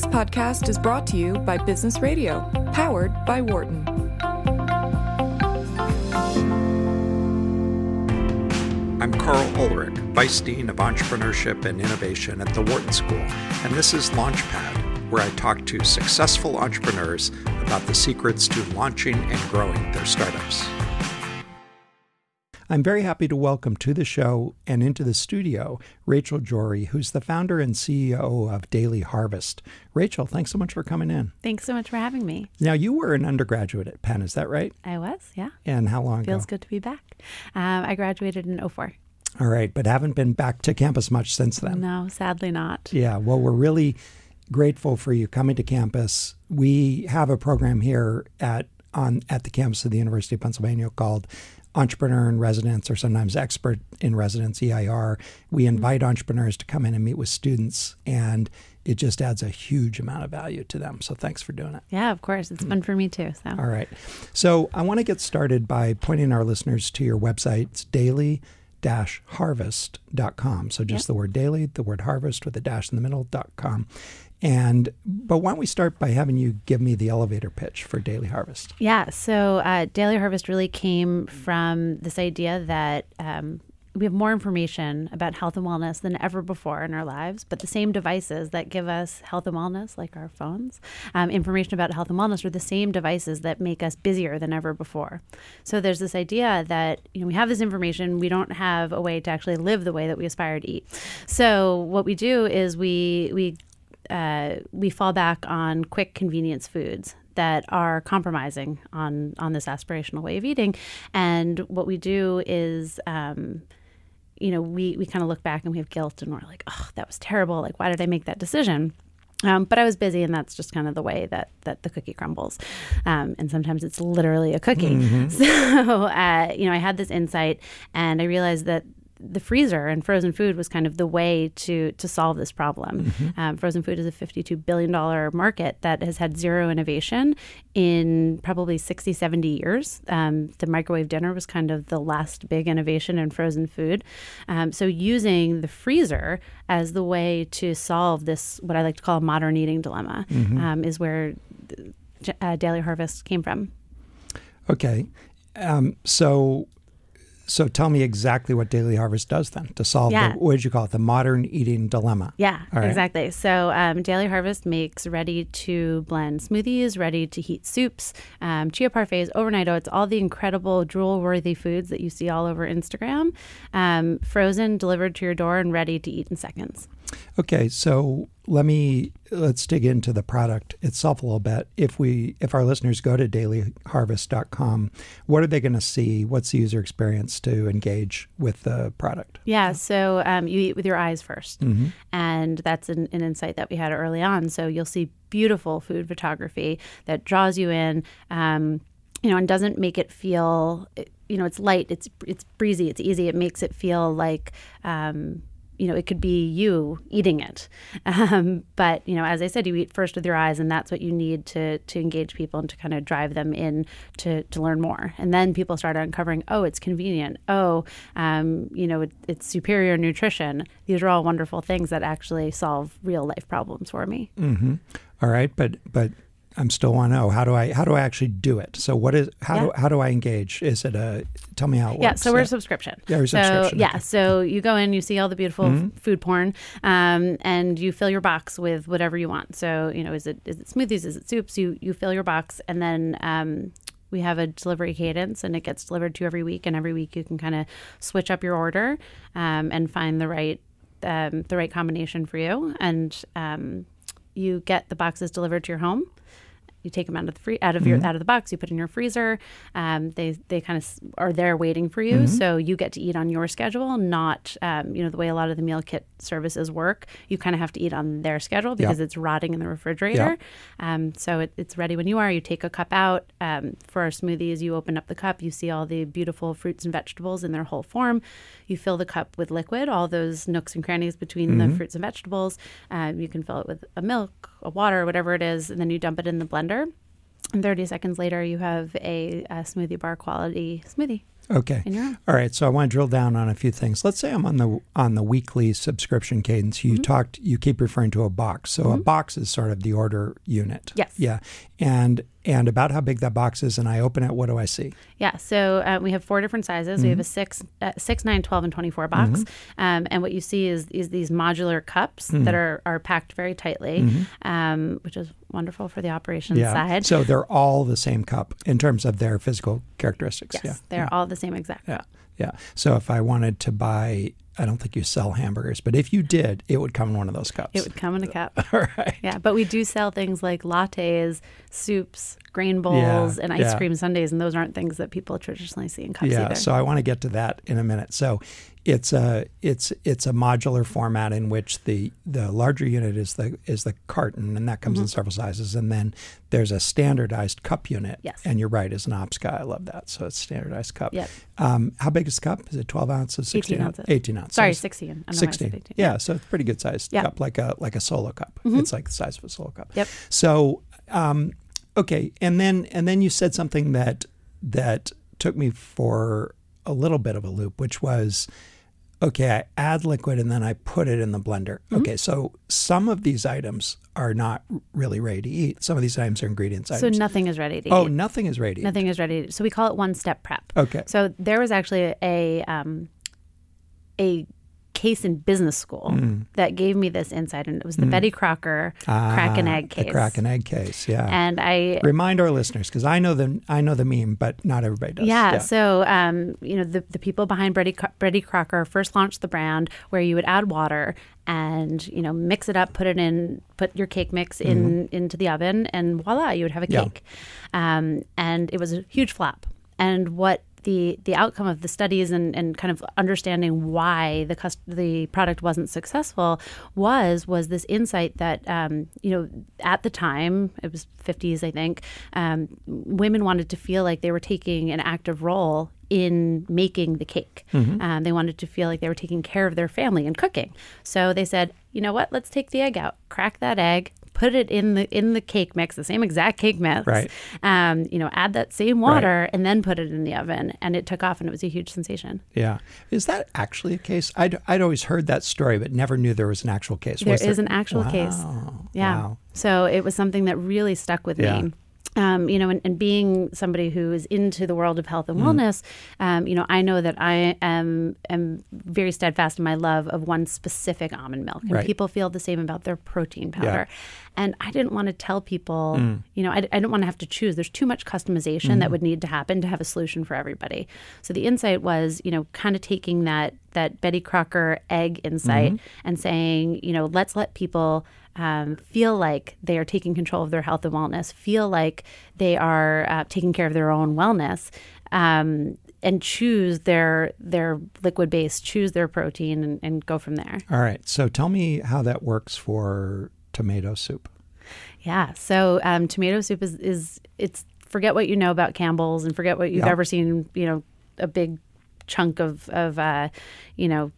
This podcast is brought to you by Business Radio, powered by Wharton. I'm Karl Ulrich, Vice Dean of Entrepreneurship and Innovation at the Wharton School, and this is Launchpad, where I talk to successful entrepreneurs about the secrets to launching and growing their startups. I'm very happy to welcome to the show and into the studio Rachel Drori, who's the founder and CEO of Daily Harvest. Rachel, thanks so much for coming in. Thanks so much for having me. Now, you were an undergraduate at Penn, is that right? I was, yeah. And how long Feels ago? good to be back. Um, I graduated in 04. All right, but haven't been back to campus much since then. No, sadly not. Yeah, well, we're really grateful for you coming to campus. We have a program here at on at the campus of the University of Pennsylvania called entrepreneur in residence or sometimes expert in residence EIR. We mm-hmm. invite entrepreneurs to come in and meet with students and it just adds a huge amount of value to them. So thanks for doing it. Yeah, of course. It's mm. fun for me too. So All right. So I want to get started by pointing our listeners to your website. It's daily harvest.com. So just Yep. the word daily, the word harvest with a dash in the middle dot com. And but why don't we start by having you give me the elevator pitch for Daily Harvest? Yeah, so uh, Daily Harvest really came from this idea that um, we have more information about health and wellness than ever before in our lives, but the same devices that give us health and wellness, like our phones, um, information about health and wellness, are the same devices that make us busier than ever before. So there's this idea that you know we have this information, we don't have a way to actually live the way that we aspire to eat. So what we do is we we uh, we fall back on quick convenience foods that are compromising on on this aspirational way of eating. And what we do is, um, you know, we we kind of look back and we have guilt and we're like, oh, that was terrible. Like, why did I make that decision? Um, but I was busy, and that's just kind of the way that that the cookie crumbles. Um, and sometimes it's literally a cookie. So, uh, you know, I had this insight, and I realized that the freezer and frozen food was kind of the way to to solve this problem. Um, frozen food is a 52 billion dollar market that has had zero innovation in probably 60, 70 years. Um, the microwave dinner was kind of the last big innovation in frozen food. Um, so using the freezer as the way to solve this, what I like to call a modern eating dilemma, um, is where uh, Daily Harvest came from. Okay. Um, so so tell me exactly what Daily Harvest does then to solve Yeah. the what did you call it? The modern eating dilemma. Yeah, right. exactly. So um, Daily Harvest makes ready to blend smoothies, ready to heat soups, um, chia parfaits, overnight oats, all the incredible drool worthy foods that you see all over Instagram, um, frozen, delivered to your door, and ready to eat in seconds. Okay, so let me let's dig into the product itself a little bit. If we if our listeners go to dailyharvest.com, what are they going to see? What's the user experience to engage with the product? Yeah, so um, you eat with your eyes 1st and that's an, an insight that we had early on. So you'll see beautiful food photography that draws you in, um, you know, and doesn't make it feel, you know, it's light, it's it's breezy, it's easy. It makes it feel like. Um, you know, it could be you eating it, um, but you know, as I said, you eat first with your eyes, and that's what you need to to engage people and to kind of drive them in to to learn more. And then people start uncovering, oh, it's convenient. Oh, um, you know, it, it's superior nutrition. These are all wonderful things that actually solve real life problems for me. Mm-hmm. All right, but but I'm still want to know how do I how do I actually do it? So what is how do how do I engage? Is it a tell me how it Yeah, so we're a subscription. Yeah, we're a so subscription, yeah, okay. so you go in, you see all the beautiful f- food porn, um, and you fill your box with whatever you want. So you know, is it is it smoothies? Is it soups? You you fill your box, and then um, we have a delivery cadence, and it gets delivered to you every week. And every week you can kind of switch up your order um, and find the right um, the right combination for you, and um, you get the boxes delivered to your home you take them out of the free out of your out of the box you put in your freezer um, they they kind of are there waiting for you. So you get to eat on your schedule not um, you know the way a lot of the meal kit services work you kind of have to eat on their schedule because it's rotting in the refrigerator. Um, so it, it's ready when you are. You take a cup out um, for our smoothies you open up the cup you see all the beautiful fruits and vegetables in their whole form. You fill the cup with liquid all those nooks and crannies between the fruits and vegetables. Um, you can fill it with a milk a water whatever it is and then you dump it in the blender and 30 seconds later, you have a, a smoothie bar quality smoothie. Okay. in your own. All right. So I want to drill down on a few things. Let's say I'm on the on the weekly subscription cadence. You Mm-hmm. talked. You keep referring to a box. So a box is sort of the order unit. Yes. Yeah. And and about how big that box is, and I open it. What do I see? Yeah, so uh, we have four different sizes. We have a six, uh, six, nine, 12, and 24 box. Um, and what you see is, is these modular cups that are, are packed very tightly, um, which is wonderful for the operations Yeah. side. So they're all the same cup in terms of their physical characteristics. yes, Yeah. they're all the same exact. Yeah. Yeah. So if I wanted to buy, I don't think you sell hamburgers, but if you did, it would come in one of those cups. It would come in a cup. All right. Yeah, but we do sell things like lattes, soups, grain bowls, and ice yeah. cream sundaes, and those aren't things that people traditionally see in cups Yeah. either. So I want to get to that in a minute. So it's a it's it's a modular format in which the the larger unit is the is the carton, and that comes in several sizes, and then there's a standardized cup unit. Yes. And you're right, as an ops guy, I love that. So it's standardized cup. Yep. Um, how big is the cup? Is it 12 ounces? 16 18 ounces. 18 ounces. Sorry, 16. I don't I said 16. 18. Yeah, so it's a pretty good sized Yeah. cup, like a like a solo cup. It's like the size of a solo cup. Yep. So, um, okay, and then and then you said something that that took me for a little bit of a loop, which was, okay, I add liquid and then I put it in the blender. Mm-hmm. Okay, so some of these items are not really ready to eat. Some of these items are ingredients So items. nothing is ready to oh, eat. Oh, nothing is ready. to eat. Nothing is ready. To, so we call it one step prep. Okay. So there was actually a um, a case in business school that gave me this insight, and it was the Betty Crocker crack and Mm. Ah, egg case. The crack and egg case. Yeah. And I Remind our listeners because I know the I know the meme, but not everybody does. Yeah, so um, you know the, the people behind Betty, Betty Crocker first launched the brand where you would add water and you know mix it up, put it in, put your cake mix in into the oven, and voila, you would have a Yeah. cake. Um, and it was a huge flop. And what the the outcome of the studies and, and kind of understanding why the cust- the product wasn't successful was was this insight that um, you know at the time it was 50s I think um, women wanted to feel like they were taking an active role in making the cake. Um, they wanted to feel like they were taking care of their family and cooking. So they said, you know what? Let's take the egg out, crack that egg, put it in the in the cake mix, the same exact cake mix. Right. Um, you know, add that same water and then put it in the oven, and it took off, and it was a huge sensation. Yeah. Is that actually a case? I'd, I'd always heard that story, but never knew there was an actual case. There Was is an actual case. Wow. Yeah. Wow. So it was something that really stuck with Yeah. me. Um, you know, and, and being somebody who is into the world of health Mm. and wellness, um, you know, I know that I am am very steadfast in my love of one specific almond milk, and Right. people feel the same about their protein powder. And I didn't want to tell people, Mm. you know, I, I didn't want to have to choose. There's too much customization Mm-hmm. that would need to happen to have a solution for everybody. So the insight was, you know, kind of taking that that Betty Crocker egg insight Mm-hmm. and saying, you know, let's let people um, feel like they are taking control of their health and wellness, feel like they are uh, taking care of their own wellness, um, and choose their their liquid base, choose their protein, and, and go from there. All right. So tell me how that works for tomato soup. Yeah. So um, tomato soup is is it's forget what you know about Campbell's and forget what you've Yeah. ever seen. You know, a big chunk of of uh, you know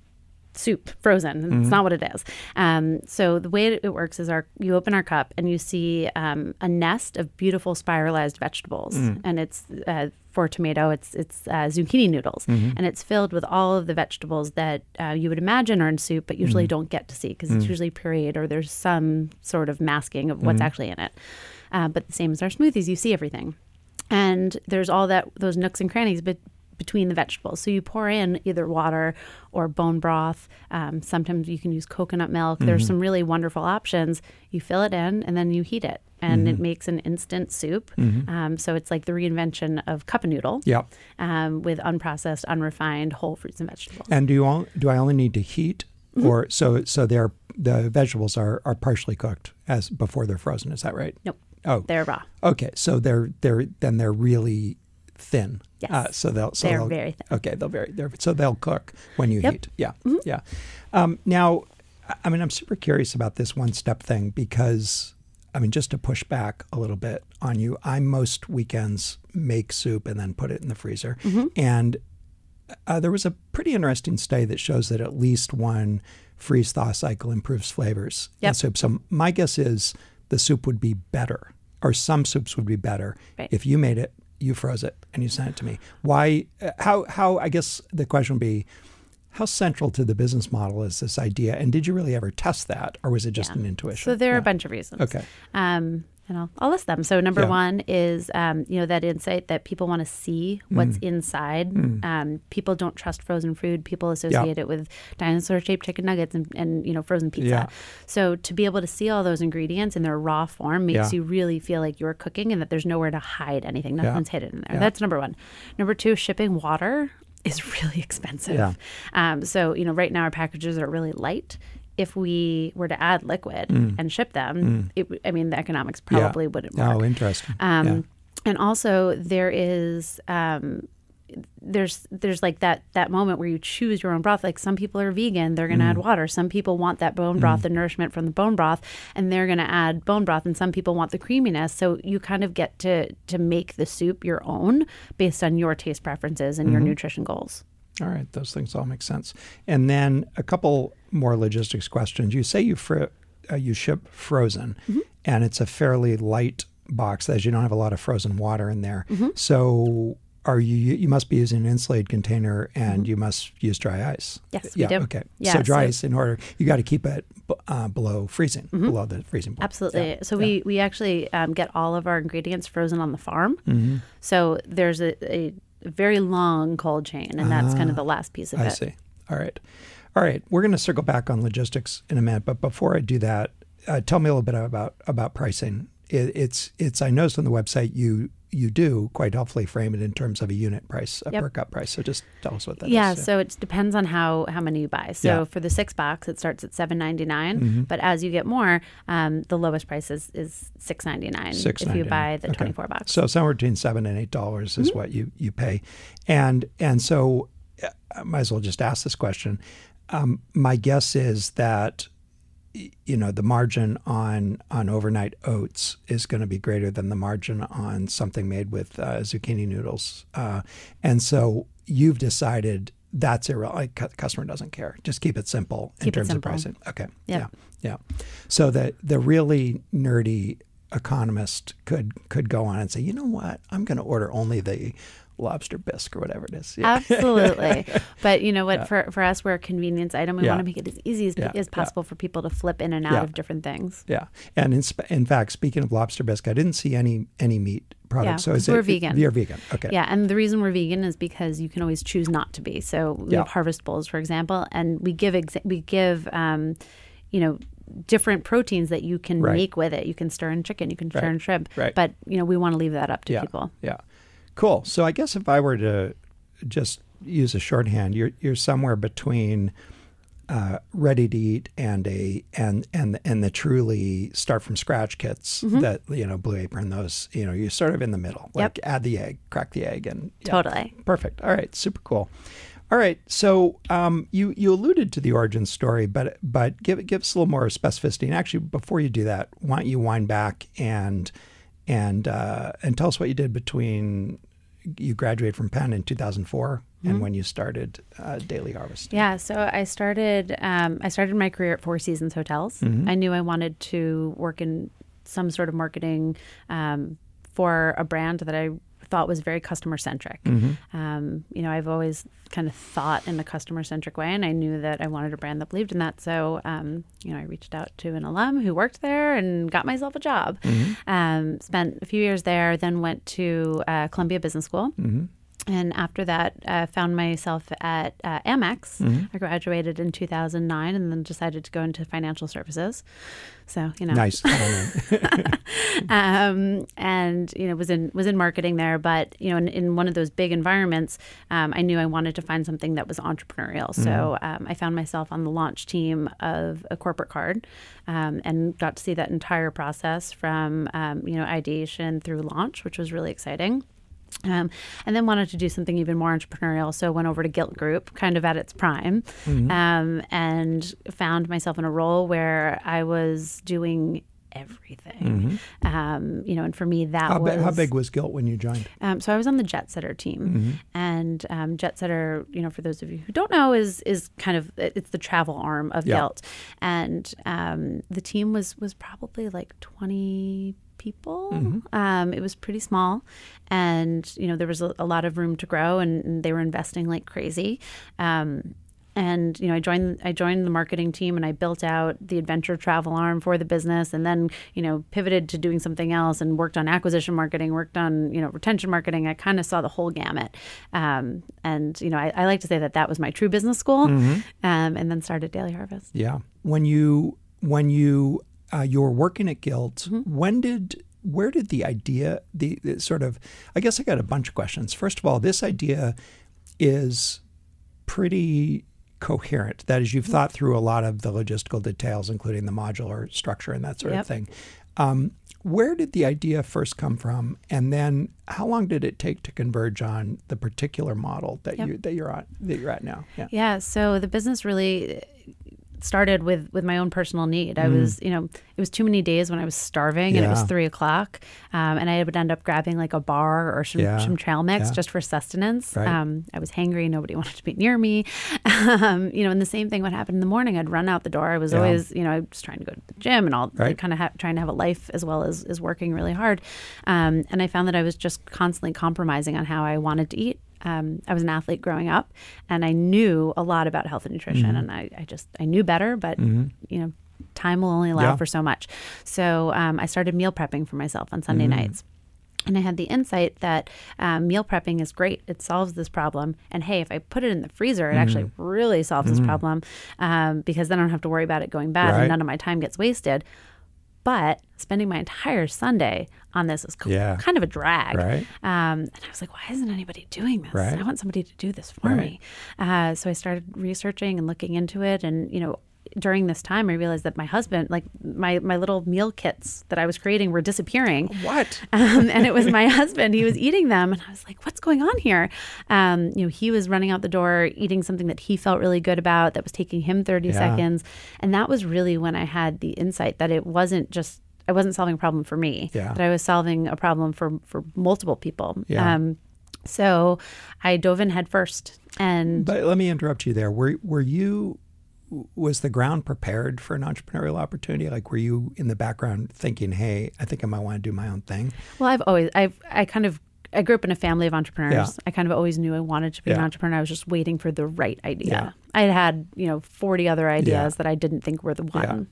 soup frozen. Mm-hmm. It's not what it is. Um, so the way it works is our you open our cup and you see um, a nest of beautiful spiralized vegetables, Mm. and it's uh, for tomato. It's it's uh, zucchini noodles, Mm-hmm. and it's filled with all of the vegetables that uh, you would imagine are in soup, but usually Mm-hmm. don't get to see because Mm. it's usually pureed or there's some sort of masking of what's actually in it. Uh, but the same as our smoothies, you see everything, and there's all that those nooks and crannies, but between the vegetables. So you pour in either water or bone broth. Um, sometimes you can use coconut milk. There's some really wonderful options. You fill it in and then you heat it, and it makes an instant soup. Um, so it's like the reinvention of cup noodle Yeah. um, with unprocessed, unrefined whole fruits and vegetables. And do you all, do I only need to heat Mm-hmm. or so so they're the vegetables are, are partially cooked as before they're frozen, is that right? Nope, Oh. they're raw. Okay. So they're they're then they're really thin. Yes. Uh, so they'll so They're they'll- very thin. Okay, they'll very they're, so they'll cook when you Yep. heat. Yeah. Yeah. Um, now, I- mean, I'm super curious about this one step thing because I mean, just to push back a little bit on you, I most weekends make soup and then put it in the freezer. Mm-hmm. And uh, there was a pretty interesting study that shows that at least one freeze thaw cycle improves flavors in soup. So my guess is the soup would be better, or some soups would be better Right. if you made it you froze it and you sent it to me. Why? uh, How? How? I guess the question would be, how central to the business model is this idea? And did you really ever test that, or was it just Yeah. an intuition? So there are Yeah. a bunch of reasons. Okay. Um, and I'll, I'll list them. So number Yeah. one is, um, you know, that insight that people want to see what's Mm. inside. Um, people don't trust frozen food. People associate it with dinosaur-shaped chicken nuggets and, and you know frozen pizza. Yeah. So to be able to see all those ingredients in their raw form makes you really feel like you're cooking and that there's nowhere to hide anything. Nothing's hidden in there. That's number one. Number two, shipping water is really expensive. Yeah. Um, so you know, right now our packages are really light. If we were to add liquid and ship them, it, w- I mean, the economics Mm. Yeah. probably wouldn't work. Oh, interesting. Um, yeah. And also, there is um, there's there's like that that moment where you choose your own broth. Like some people are vegan, they're going to add Mm. water. Some people want that bone broth, the nourishment from the bone broth, and they're going to add bone broth. And some people want the creaminess. So you kind of get to to make the soup your own based on your taste preferences and your Mm-hmm. nutrition goals. All right, those things all make sense. And then a couple more logistics questions. You say you fr- uh, you ship frozen, Mm-hmm. and it's a fairly light box, as you don't have a lot of frozen water in there. Mm-hmm. So are you you must be using an insulated container, and you must use dry ice. Mm-hmm. Yes, we do. Okay, Yeah, so dry so- ice in order you got to keep it uh, below freezing, below the freezing point. Mm-hmm. Absolutely. Yeah, So yeah. we we actually um, get all of our ingredients frozen on the farm. Mm-hmm. So there's a, a very long cold chain, and that's kind of the last piece of Ah, I it. see. All right. All right. We're going to circle back on logistics in a minute, but before I do that, uh, tell me a little bit about about pricing. It, it's it's I noticed on the website you you do quite helpfully frame it in terms of a unit price, a Yep. per cup price. So just tell us what that is. Yeah, so it depends on how how many you buy. So Yeah. for the six box, it starts at seven ninety Mm-hmm. but as you get more, um, the lowest price is is six ninety nine Six if you buy the Okay. twenty four box. So somewhere between seven and eight dollars Mm-hmm. is what you you pay, and and so uh, I might as well just ask this question. Um, my guess is that you know the margin on on overnight oats is going to be greater than the margin on something made with uh, zucchini noodles, uh, and so you've decided that's irrelevant. Like, customer doesn't care. Just keep it simple in Keep it terms simple. of pricing. Okay. Yep. Yeah. Yeah. So the the really nerdy economist could could go on and say, you know what, I'm going to order only the lobster bisque or whatever it is. Yeah. Absolutely. but you know what? For, for us, we're a convenience item. We Yeah. want to make it as easy as, Yeah, as yeah. possible for people to flip in and out Yeah. of different things. Yeah, and in, sp- in fact, speaking of lobster bisque, I didn't see any any meat products. Yeah, so is we're it, vegan. You're vegan. Okay. Yeah, and the reason we're vegan is because you can always choose not to be. So we Yeah. have harvest bowls, for example, and we give exa- we give um, you know different proteins that you can Right. make with it. You can stir in chicken, you can stir Right. in shrimp, Right. but you know we want to leave that up to Yeah. people. Yeah. Cool. So I guess if I were to just use a shorthand, you're you're somewhere between uh, ready to eat and a and and and the truly start from scratch kits Mm-hmm. that you know Blue Apron those you know you're sort of in the middle. Like Yep. add the egg, crack the egg, and yeah. Totally. Perfect. All right. Super cool. All right. So um, you you alluded to the origin story, but but give give us a little more specificity. And actually, before you do that, why don't you wind back and and uh, and tell us what you did between you graduated from Penn in 2004 and when you started uh, Daily Harvest. Yeah, so I started um, I started my career at Four Seasons Hotels. Mm-hmm. I knew I wanted to work in some sort of marketing um, for a brand that I thought was very customer centric. Mm-hmm. Um, you know, I've always kind of thought in a customer centric way, and I knew that I wanted a brand that believed in that. So, um, you know, I reached out to an alum who worked there and got myself a job. Um, spent a few years there, then went to uh, Columbia Business School. And after that, uh, found myself at uh, Amex. I graduated in 2009 and then decided to go into financial services. So, you know, Nice. um, and you know was in was in marketing there but you know in, in one of those big environments um, i knew i wanted to find something that was entrepreneurial so um, i found myself on the launch team of a corporate card um, and got to see that entire process from um, you know ideation through launch which was really exciting um, and then wanted to do something even more entrepreneurial. So went over to Gilt Group, kind of at its prime, um, and found myself in a role where I was doing everything. Um, you know, and for me that how, was how big was Gilt when you joined? um, so I was on the Jetsetter team, Mm-hmm. and um, Jetsetter, you know, for those of you who don't know, is is kind of it's the travel arm of Yeah. Gilt, and um, the team was was probably like twenty people. Mm-hmm. Um, it was pretty small, and you know there was a, a lot of room to grow, and, and they were investing like crazy. Um, and you know, I joined I joined the marketing team, and I built out the adventure travel arm for the business, and then you know pivoted to doing something else, and worked on acquisition marketing, worked on you know retention marketing. I kind of saw the whole gamut, um, and you know, I, I, like to say that that was my true business school, mm-hmm. um, and then started Daily Harvest. Yeah, when you when you uh, you were working at Gilt, mm-hmm. when did where did the idea the, the sort of I guess I got a bunch of questions. First of all, this idea is pretty coherent. That is, you've thought through a lot of the logistical details, including the modular structure and that sort Yep. of thing. Um, where did the idea first come from, and then how long did it take to converge on the particular model that Yep. you that you're on that you're at now? Yeah. Yeah, so the business really started with with my own personal need. I was, you know, it was too many days when I was starving and it was Mm. Three o'clock, um, and I would end up grabbing like a bar or some, Yeah. some trail mix Yeah. just for sustenance. Right. Um, I was hangry; nobody wanted to be near me. Um, you know, and the same thing would happen in the morning. I'd run out the door. I was Yeah. always, you know, I was trying to go to the gym and all, Right. kind of ha- trying to have a life as well as as working really hard. Um, and I found that I was just constantly compromising on how I wanted to eat um, I was an athlete growing up, and I knew a lot about health and nutrition, Mm-hmm. and I, I just I knew better, but you know, time will only allow Yeah. for so much. So um, I started meal prepping for myself on Sunday Mm-hmm. nights. And I had the insight that um, meal prepping is great. It solves this problem. And hey, if I put it in the freezer, it actually Mm-hmm. really solves this problem um, because then I don't have to worry about it going bad Right. and none of my time gets wasted. But spending my entire Sunday on this is c- Yeah. kind of a drag. Right. Um, and I was like, why isn't anybody doing this? Right. I want somebody to do this for Right. me. Uh, so I started researching and looking into it. And, you know, during this time, I realized that my husband, like my, my little meal kits that I was creating were disappearing. What? Um, and it was my husband. He was eating them, and I was like, "What's going on here?" Um, you know, he was running out the door eating something that he felt really good about, that was taking him thirty Yeah. seconds, and that was really when I had the insight that it wasn't just I wasn't solving a problem for me, Yeah. that I was solving a problem for for multiple people. Yeah. Um, so I dove in head first, and But let me interrupt you there. Were were you was the ground prepared for an entrepreneurial opportunity? Like were you in the background thinking, "Hey, I think I might want to do my own thing"? Well, I've always, I've, I kind of, I grew up in a family of entrepreneurs. Yeah. I kind of always knew I wanted to be an entrepreneur. I was just waiting for the right idea. Yeah. I had had, you know, 40 other ideas Yeah. that I didn't think were the one.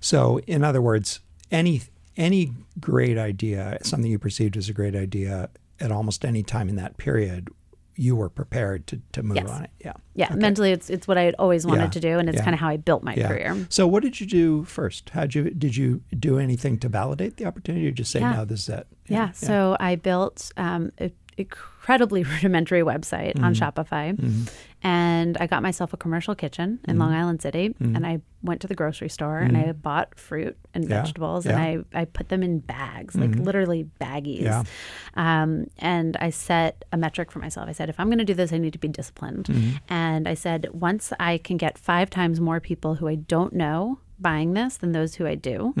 So, in other words, any any great idea, something you perceived as a great idea at almost any time in that period, you were prepared to, to move Yes. on it. Yeah. Yeah. Okay. Mentally, it's, it's what I had always wanted Yeah. to do. And it's Yeah. kind of how I built my Yeah. career. So, what did you do first? How'd you did you do anything to validate the opportunity, or just say. "No, this is it"? Yeah. So I built um, a incredibly rudimentary website on Mm-hmm. Shopify, and I got myself a commercial kitchen in Mm-hmm. Long Island City, and I went to the grocery store and I bought fruit and Yeah. vegetables, Yeah. and I I put them in bags, like literally baggies. Yeah. Um, and I set a metric for myself. I said, if I'm going to do this, I need to be disciplined. And I said, once I can get five times more people who I don't know buying this than those who I do,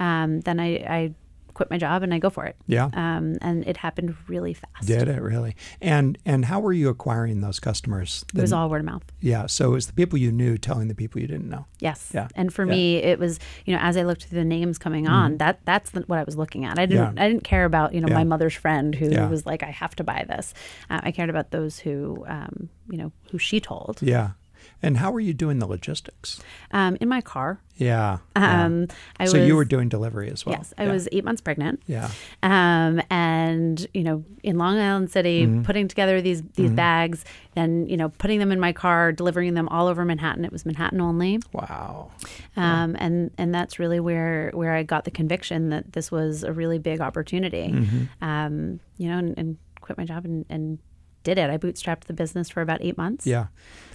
um, then I, I quit my job and I go for it. Yeah. Um, and it happened really fast. Did it really? And and how were you acquiring those customers? It was all word of mouth. yeah. So it was the people you knew telling the people you didn't know. Yes. Yeah. And for Yeah. Mm-hmm. me, it was you know as I looked through the names coming on, that that's the, what I was looking at. I didn't Yeah. I didn't care about you know Yeah. my mother's friend who was like I have to buy this. Uh, I cared about those who um, you know who she told. Yeah. And how were you doing the logistics? Um, in my car. Yeah. yeah. Um, I so was, you were doing delivery as well. Yes, I yeah. was eight months pregnant. Yeah. um, and you know in Long Island City, Mm-hmm. putting together these these bags and you know putting them in my car, delivering them all over Manhattan. It was Manhattan only, Wow. um, and and that's really where where I got the conviction that this was a really big opportunity. Mm-hmm. Um, you know, and, and quit my job and, and did it. I bootstrapped the business for about eight months. Yeah.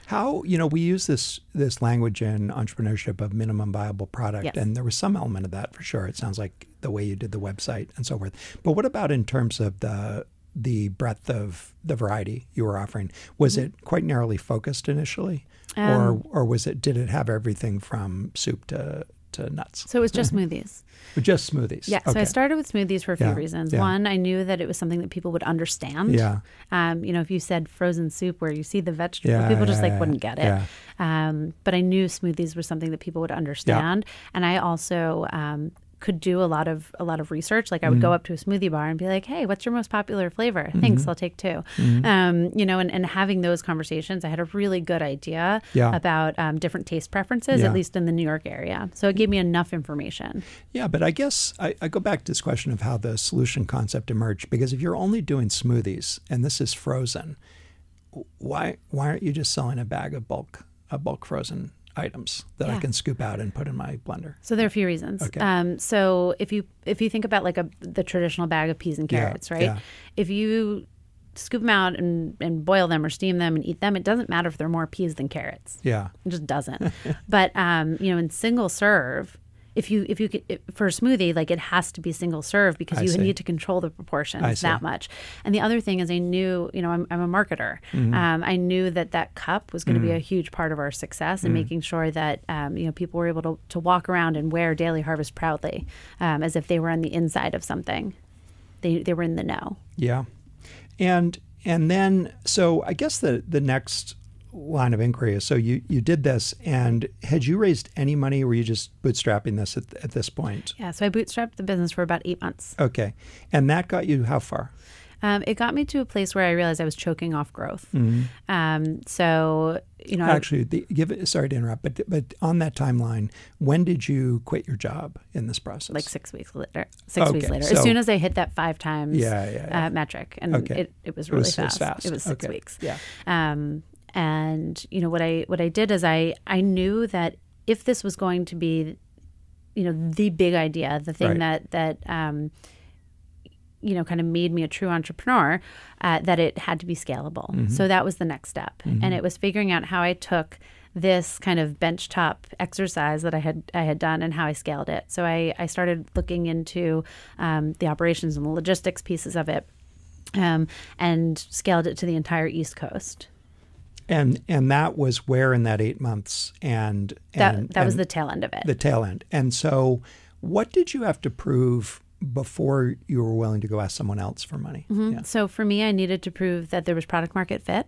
How you know we use this this language in entrepreneurship of minimum viable product, Yes. and there was some element of that for sure. It sounds like the way you did the website and so forth. But what about in terms of the the breadth of the variety you were offering? Was Mm-hmm. it quite narrowly focused initially, Um, or or was it did it have everything from soup to to nuts? So it was just smoothies. Just smoothies. Yeah. So I. Started with smoothies for a few Yeah, reasons. yeah. One, I knew that it was something that people would understand. Yeah. Um, you know, if you said frozen soup where you see the vegetable, Yeah, people just like wouldn't get it. Um, but I knew smoothies were something that people would understand. And I also um, could do a lot of a lot of research. Like I would go Mm-hmm. up to a smoothie bar and be like, "Hey, what's your most popular flavor? Thanks, I'll take 2 Mm-hmm. Um, you know, and, and having those conversations, I had a really good idea Yeah. about um, different taste preferences, Yeah. at least in the New York area. So it gave me enough information. Yeah, but I guess I, I go back to this question of how the solution concept emerged. Because if you're only doing smoothies and this is frozen, why why aren't you just selling a bag of bulk a bulk frozen items that I can scoop out and put in my blender? So there are a few reasons. Okay. Um, so if you if you think about like a the traditional bag of peas and Yeah, carrots, right? yeah. If you scoop them out and, and boil them or steam them and eat them, it doesn't matter if they're more peas than carrots. Yeah, It just doesn't. but um, you know, in single serve, if you if you could for a smoothie, like it has to be single serve because I you see. need to control the proportions I see. that much. And the other thing is, I knew you know I'm, I'm a marketer. Mm-hmm. Um, I knew that that cup was going to be a huge part of our success Mm. and making sure that um, you know people were able to to walk around and wear Daily Harvest proudly, um, as if they were on the inside of something. They they were in the know. yeah, and and then so I guess the the next line of inquiry is so you you did this and had you raised any money or were you just bootstrapping this at, at this point? Yeah. So I bootstrapped the business for about eight months. Okay, and that got you how far? Um, it got me to a place where I realized I was choking off growth. Um, so you know, I- Mm-hmm. Actually, the, give it. Sorry to interrupt, but but on that timeline, when did you quit your job in this process? like six weeks later. Six weeks later, so- as soon as I hit that five times Yeah, yeah, yeah. Uh, metric, and Okay. it, it was It really was- it was fast. fast. It was six Okay. weeks. Yeah. Um, and you know what I what I did is I I knew that if this was going to be, you know, the big idea, the thing Right. that that um, you know kind of made me a true entrepreneur, uh, that it had to be scalable. Mm-hmm. So that was the next step, and it was figuring out how I took this kind of benchtop exercise that I had I had done and how I scaled it. So I, I started looking into um, the operations and the logistics pieces of it, um, and scaled it to the entire East Coast. And and that was where in that eight months and That and, that was and the tail end of it. the tail end. And so, what did you have to prove before you were willing to go ask someone else for money? Yeah. So for me, I needed to prove that there was product market fit.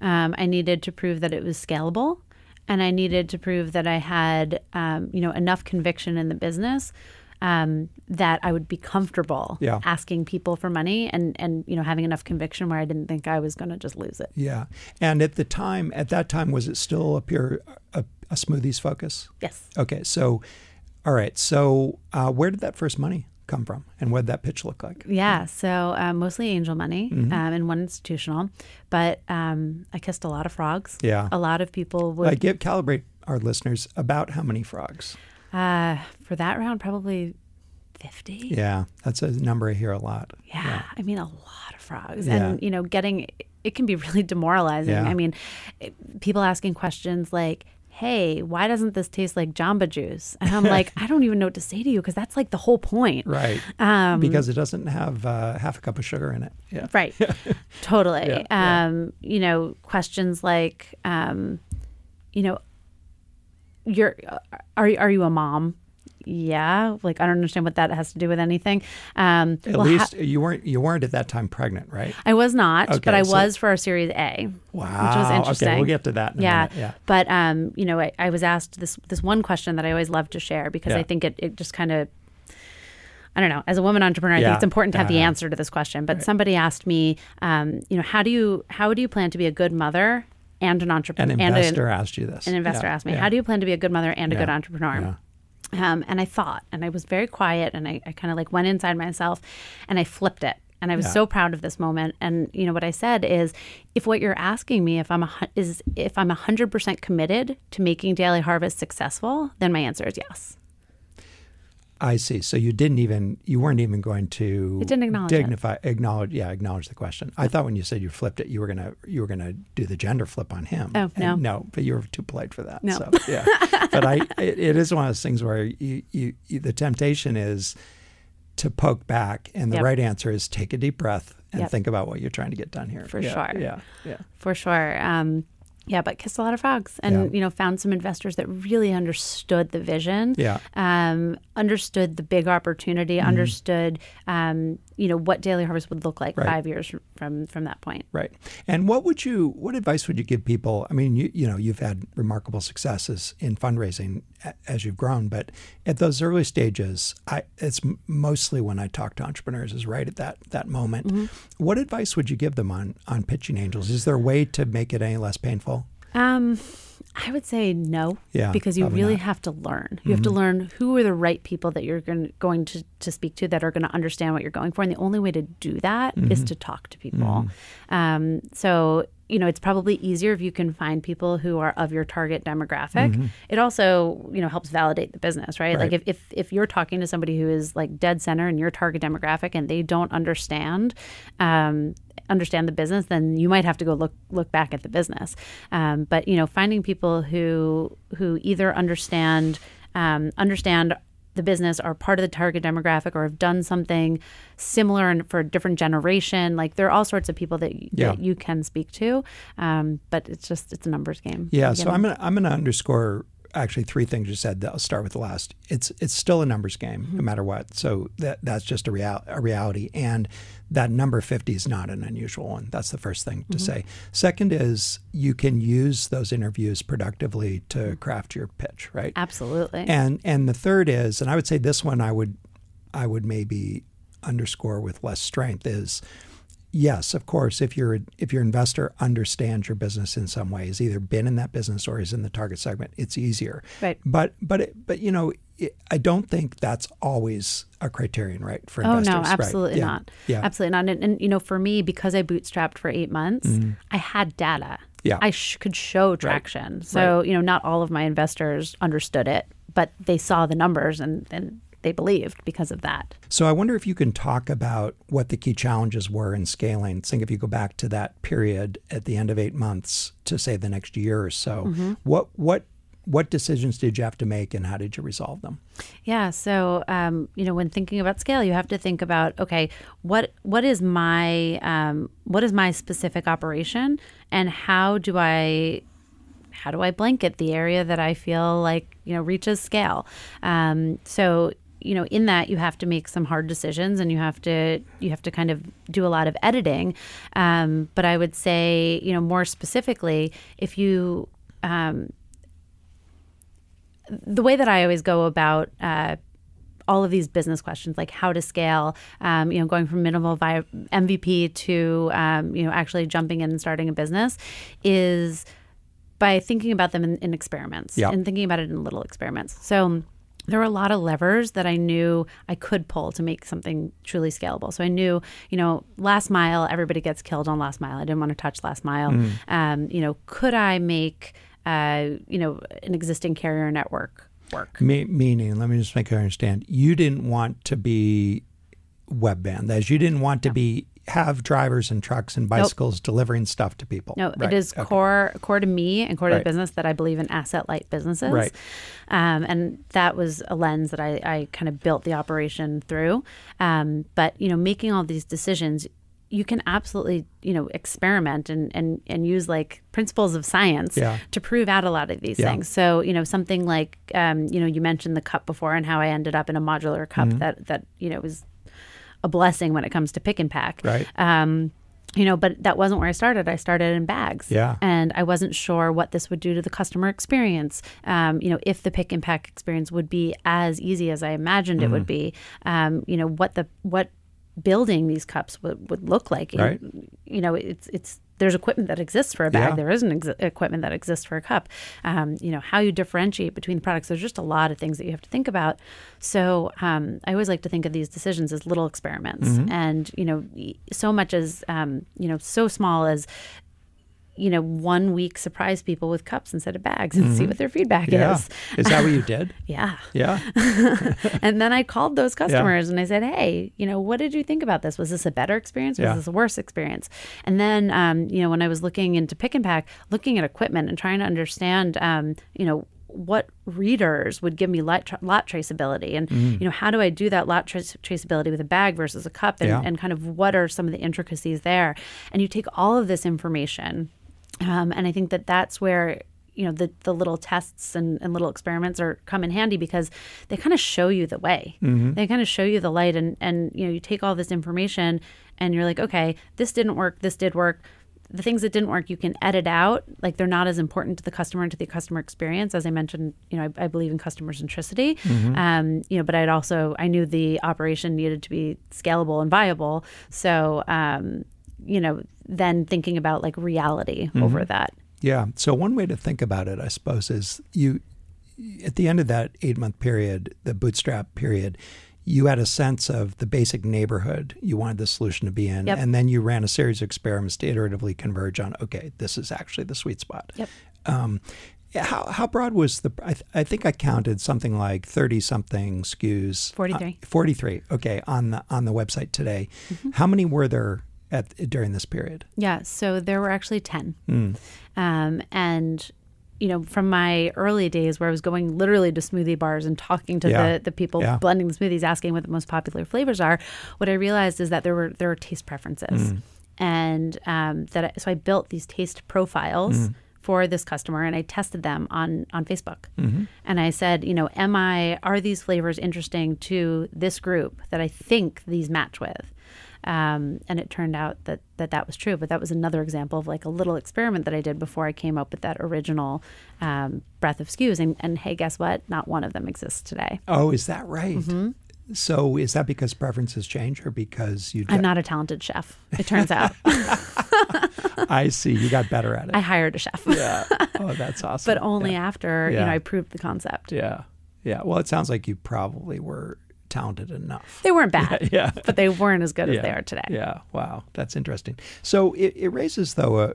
Um, I needed to prove that it was scalable, and I needed to prove that I had, um, you know, enough conviction in the business um, that I would be comfortable Yeah. asking people for money, and and you know having enough conviction where I didn't think I was going to just lose it. Yeah. And at the time, at that time, was it still a pure a, a smoothies focus? Yes. Okay. So, all right. So, uh, where did that first money come from, and what did that pitch look like? Yeah, so um, mostly angel money Mm-hmm. um, and one institutional, but um, I kissed a lot of frogs. Yeah. a lot of people would Like, give calibrate our listeners about how many frogs. Uh, for that round probably fifty. Yeah, that's a number I hear a lot. Yeah, I mean a lot of frogs, Yeah. and you know, getting it can be really demoralizing. Yeah. I mean, it, people asking questions like. Hey, why doesn't this taste like Jamba Juice? And I'm like, I don't even know what to say to you because that's like the whole point. Right. Um, because it doesn't have uh, half a cup of sugar in it. Yeah. Right. totally. Yeah, yeah. Um, you know, questions like, um, you know, you're are are you a mom? Yeah. Like I don't understand what that has to do with anything. Um, At well, ha- least you weren't you weren't at that time pregnant, right? I was not, Okay, but I so- was for our Series A. Wow. Which was interesting. Okay, we'll get to that. In yeah. A minute. Yeah. But um, you know, I, I was asked this this one question that I always love to share because Yeah. I think it, it just kind of I don't know. As a woman entrepreneur, I think it's important to have the Uh-huh. answer to this question. But somebody asked me, um, you know, how do you how do you plan to be a good mother and an entrepreneur? An investor asked you this. an investor Yeah, asked me, yeah. how do you plan to be a good mother and a Yeah, good entrepreneur? Um, and I thought, and I was very quiet, and I, I kind of like went inside myself, and I flipped it. And I was so proud of this moment. And you know what I said is, if what you're asking me, if I'm a is if I'm hundred percent committed to making Daily Harvest successful, then my answer is yes. I see. So you didn't even you weren't even going to I didn't acknowledge it. dignify acknowledge yeah acknowledge the question. I thought when you said you flipped it, you were gonna you were gonna do the gender flip on him. Oh, no. No, but you were too polite for that. No. So, yeah, but I it, it is one of those things where you, you, you the temptation is to poke back, and the Yep. right answer is take a deep breath and Yep. think about what you're trying to get done here. For Yeah, sure. Yeah, yeah. for sure. Um, yeah, but kissed a lot of frogs, and Yeah. you know, found some investors that really understood the vision. Yeah. Um, understood the big opportunity. Mm-hmm. Understood, um, you know what Daily Harvest would look like Right. five years from from that point. Right. And what would you, what advice would you give people? I mean, you, you know, you've had remarkable successes in fundraising as you've grown, but at those early stages, I, it's mostly when I talk to entrepreneurs is right at that, that moment. Mm-hmm. What advice would you give them on, on pitching angels? Is there a way to make it any less painful? Um, I would say no. Yeah, Because you really not. Mm-hmm. have to learn. You have to learn who are the right people that you're going going to, to speak to that are going to understand what you're going for. And the only way to do that is Mm-hmm. to talk to people. Um, so, you know, it's probably easier if you can find people who are of your target demographic. It also, you know, helps validate the business, right? Like Mm-hmm. If, if if you're talking to somebody who is like dead center in your target demographic and they don't understand um, understand the business, then you might have to go look look back at the business. Um, but you know, finding people who who either understand um, understand the business are part of the target demographic or have done something similar and for a different generation like there are all sorts of people that, y- Yeah. that you can speak to um, but it's just it's a numbers game Yeah, so? I'm gonna I'm gonna underscore actually three things you said. I'll start with the last. It's it's still a numbers game, Mm-hmm. no matter what. So that that's just a real a reality, and that number fifty is not an unusual one. That's the first thing Mm-hmm. to say. Second is you can use those interviews productively to Mm-hmm. craft your pitch, right? absolutely And and the third is, and I would say this one I would I would maybe underscore with less strength is yes, of course, if your if your investor understands your business in some way, has either been in that business or is in the target segment, it's easier. Right. But but it, but you know, it, I don't think that's always a criterion, right? For Oh investors, no, right? absolutely Yeah. not. Yeah. absolutely not. And, and you know, for me, because I bootstrapped for eight months, I had data. Mm-hmm. Yeah. I sh- could show traction. So you know, not all of my investors understood it, but they saw the numbers and and they believed because of that. So I wonder if you can talk about what the key challenges were in scaling. Think if you go back to that period at the end of eight months to say the next year or so, Mm-hmm. what what what decisions did you have to make and how did you resolve them? Yeah. So, um, you know, when thinking about scale, you have to think about okay, what what is my um, what is my specific operation, and how do I how do I blanket the area that I feel like you know reaches scale? Um, so you know in that you have to make some hard decisions and you have to you have to kind of do a lot of editing um, but i would say you know more specifically if you um, the way that I always go about uh, all of these business questions, like how to scale, um, you know, going from minimal vi- MVP to um, you know actually jumping in and starting a business, is by thinking about them in, in experiments Yeah. and thinking about it in little experiments. So there were a lot of levers that I knew I could pull to make something truly scalable. So I knew, you know, last mile, everybody gets killed on last mile. I didn't want to touch last mile. Um, you know, could I make, uh, you know, an existing carrier network work? Me- meaning, let me just make sure I understand. You didn't want to be Webvan, as you didn't want to be have drivers and trucks and bicycles delivering stuff to people. No, Right. it is Okay. core core to me and core to the business that I believe in asset light businesses. Right. Um, and that was a lens that I, I kind of built the operation through. Um, but you know, making all these decisions, you can absolutely you know experiment and and and use like principles of science Yeah. to prove out a lot of these Yeah. things. So you know, something like um, you know, you mentioned the cup before and how I ended up in a modular cup Mm-hmm. that that you know was a blessing when it comes to pick and pack. Right. Um, you know, but that wasn't where I started. I started in bags. Yeah. And I wasn't sure what this would do to the customer experience. Um, you know, if the pick and pack experience would be as easy as I imagined it would Mm-hmm. be. Um, you know, what the what building these cups would, would look like. And, you know, it's it's there's equipment that exists for a bag. Yeah. There isn't ex- equipment that exists for a cup. Um, you know, how you differentiate between the products. There's just a lot of things that you have to think about. So um, I always like to think of these decisions as little experiments, Mm-hmm. and you know, so much as um, you know, so small as you know, one week surprise people with cups instead of bags and see what their feedback Mm-hmm. Yeah. is. Is that what you did? Yeah. Yeah. and then I called those customers and I said, "Hey, you know, what did you think about this? Was this a better experience? Was Yeah. this a worse experience?" And then, um, you know, when I was looking into Pick and Pack, looking at equipment and trying to understand, um, you know, what readers would give me lot, tra- lot traceability, and Mm-hmm. you know, how do I do that lot trace- traceability with a bag versus a cup, and, Yeah. and kind of what are some of the intricacies there? And you take all of this information, um, and I think that that's where you know the the little tests and, and little experiments are come in handy because they kind of show you the way. They kind of show you the light, and and you know you take all this information and you're like, okay, this didn't work, this did work. The things that didn't work, you can edit out. Like they're not as important to the customer and to the customer experience. As I mentioned, you know, I, I believe in customer centricity. Um, you know, but I'd also I knew the operation needed to be scalable and viable. So, um, you know, then thinking about like reality over that. Yeah. So one way to think about it, I suppose, is you at the end of that eight month period, the bootstrap period, you had a sense of the basic neighborhood you wanted the solution to be in, Yep. and then you ran a series of experiments to iteratively converge on, okay, this is actually the sweet spot. Yep. Um, how, how broad was the? I, th- I think I counted something like thirty something SKUs. 43. Uh, Forty three. Okay, on the on the website today. Mm-hmm. How many were there at during this period? Yeah, so there were actually 10. Hmm. Um, and, you know, from my early days where I was going literally to smoothie bars and talking to Yeah. the, the people Yeah. blending the smoothies, asking what the most popular flavors are, what I realized is that there were there were taste preferences. And um, that I, so I built these taste profiles for this customer and I tested them on on Facebook. And I said, you know, am I are these flavors interesting to this group that I think these match with? Um, and it turned out that, that that was true. But that was another example of like a little experiment that I did before I came up with that original um, breath of SKUs. And, and hey, guess what? Not one of them exists today. Oh, is that right? Mm-hmm. So is that because preferences change or because you? I'm not a talented chef, it turns out. I see. You got better at it. I hired a chef, yeah. Oh, that's awesome. but only yeah. after you know I proved the concept. Yeah. Yeah. Well, it sounds like you probably were talented enough. They weren't bad, Yeah. but they weren't as good yeah. as they are today. Yeah. Wow. That's interesting. So it, it raises though a,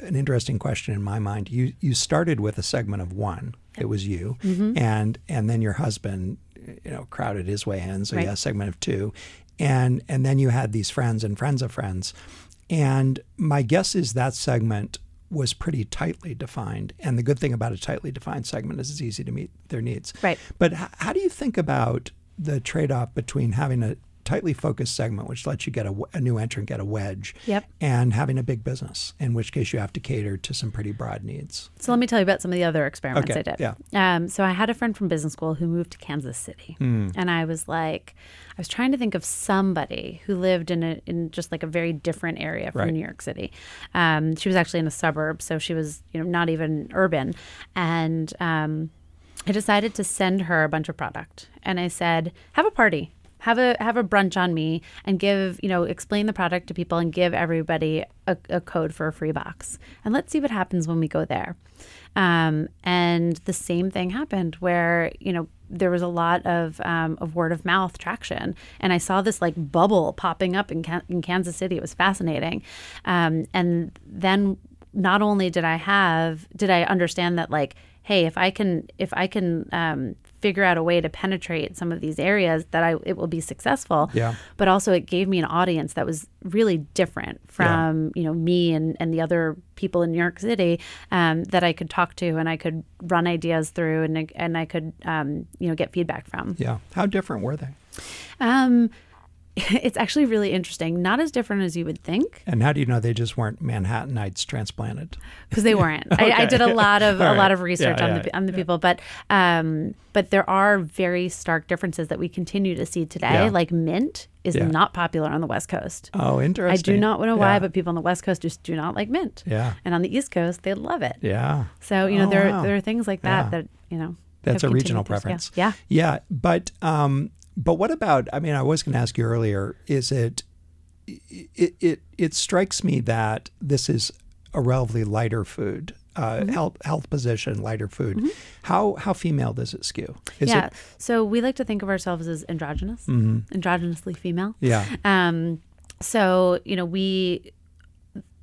an interesting question in my mind. You you started with a segment of one. It was you, Mm-hmm. and and then your husband, you know, crowded his way in. So Right. a segment of two, and and then you had these friends and friends of friends, and my guess is that segment was pretty tightly defined. And the good thing about a tightly defined segment is it's easy to meet their needs. Right. But h- how do you think about the trade-off between having a tightly focused segment, which lets you get a new entrant get a wedge, Yep. and having a big business, in which case you have to cater to some pretty broad needs. So let me tell you about some of the other experiments Okay, I did. yeah. Um, so I had a friend from business school who moved to Kansas City, Hmm. and I was like, I was trying to think of somebody who lived in a in just like a very different area from Right. New York City. Um, she was actually in a suburb, so she was you know not even urban, and um, I decided to send her a bunch of product, and I said, have a party. Have a have a brunch on me and give you know explain the product to people and give everybody a, a code for a free box and let's see what happens when we go there. Um, and the same thing happened where you know there was a lot of um, of word of mouth traction, and I saw this like bubble popping up in, in Kansas City. It was fascinating, um, and then not only did I have did I understand that like hey if I can if I can um, figure out a way to penetrate some of these areas that I it will be successful. Yeah. But also it gave me an audience that was really different from you know me and and the other people in New York City um, that I could talk to and I could run ideas through and I- and I could um, you know get feedback from. Yeah. How different were they? Um, it's actually really interesting. Not as different as you would think. And how do you know they just weren't Manhattanites transplanted? because they weren't. I, I did a lot of All a lot of research Yeah, on yeah, the on the people, but um, but there are very stark differences that we continue to see today. Yeah. Like mint is Yeah. not popular on the West Coast. Oh, interesting. I do not know why, Yeah. but people on the West Coast just do not like mint. Yeah. And on the East Coast, they love it. Yeah. So you know Oh, there wow. there are things like that Yeah. that you know That's a regional preference. scale. Yeah. Yeah, but um, but what about? I mean, I was going to ask you earlier. Is it? It it it strikes me that this is a relatively lighter food, uh, Mm-hmm. health health position, lighter food. How how female does it skew? Is yeah. It, So we like to think of ourselves as androgynous, androgynously female. Mm-hmm. yeah. Um, so you know, we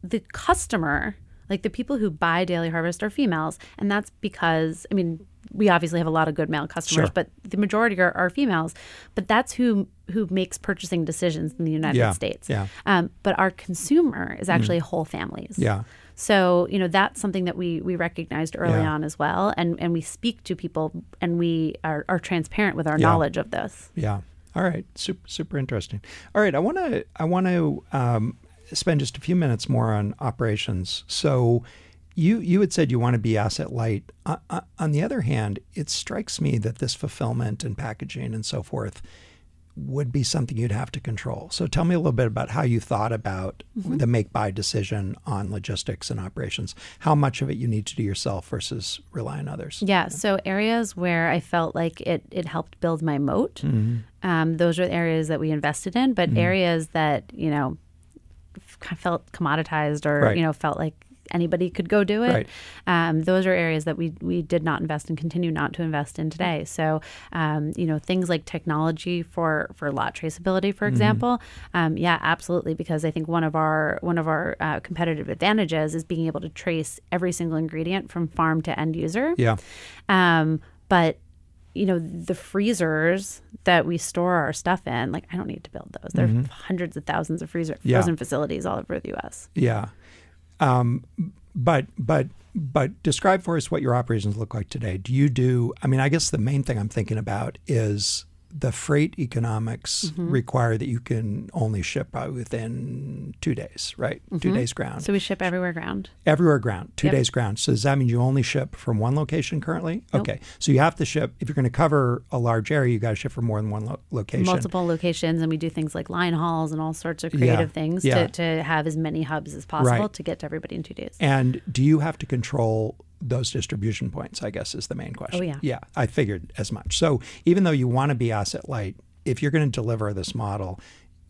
the customer, like the people who buy Daily Harvest, are females, and that's because I mean we obviously have a lot of good male customers, Sure. but the majority are, are females. But that's who who makes purchasing decisions in the United Yeah, States. yeah. Um, but our consumer is actually whole families. Yeah. So you know that's something that we we recognized early Yeah. on as well, and and we speak to people and we are, are transparent with our Yeah. knowledge of this. Yeah. All right. Super super interesting. All right. I want to I want to um, spend just a few minutes more on operations. So you you had said you want to be asset light. Uh, uh, on the other hand, it strikes me that this fulfillment and packaging and so forth would be something you'd have to control. So tell me a little bit about how you thought about mm-hmm. the make buy decision on logistics and operations. How much of it you need to do yourself versus rely on others? Yeah. So areas where I felt like it it helped build my moat, mm-hmm. um, those are areas that we invested in. But mm-hmm. areas that you know felt commoditized or right. you know felt like anybody could go do it. Right. Um, those are areas that we we did not invest and continue not to invest in today. So, um, you know, things like technology for for lot traceability, for mm-hmm. example. Mm-hmm. Um, yeah, absolutely. Because I think one of our one of our uh, competitive advantages is being able to trace every single ingredient from farm to end user. Yeah. Um, but you know the freezers that we store our stuff in like i don't need to build those there mm-hmm. are hundreds of thousands of freezer frozen yeah. facilities all over the us yeah um, but but but describe for us what your operations look like today. Do you do? I mean, I guess the main thing I'm thinking about is the freight economics mm-hmm. require that you can only ship within two days, right? Mm-hmm. Two days ground. So we ship everywhere ground. Everywhere ground, two yep. days ground. So does that mean you only ship from one location currently? Nope. Okay. So you have to ship, if you're going to cover a large area, you got to ship from more than one lo- location. Multiple locations. And we do things like line hauls and all sorts of creative yeah. things yeah. To, to have as many hubs as possible right. to get to everybody in two days. And do you have to control those distribution points, I guess, is the main question. Oh, yeah. Yeah, I figured as much. So even though you want to be asset light, if you're going to deliver this model,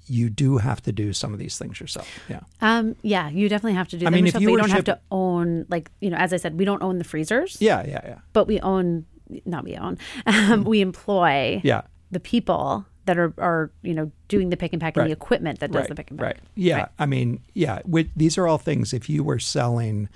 you do have to do some of these things yourself. Yeah. Um, yeah, you definitely have to do I them mean, yourself. If you, don't ship- have to own, like, you know, as I said, we don't own the freezers. Yeah, yeah, yeah. But we own, not we own, um, we employ yeah. the people that are, are you know doing the pick and pack and the equipment that does right. the pick and pack. Right. Yeah. Right. I mean, yeah. With, these are all things. If you were selling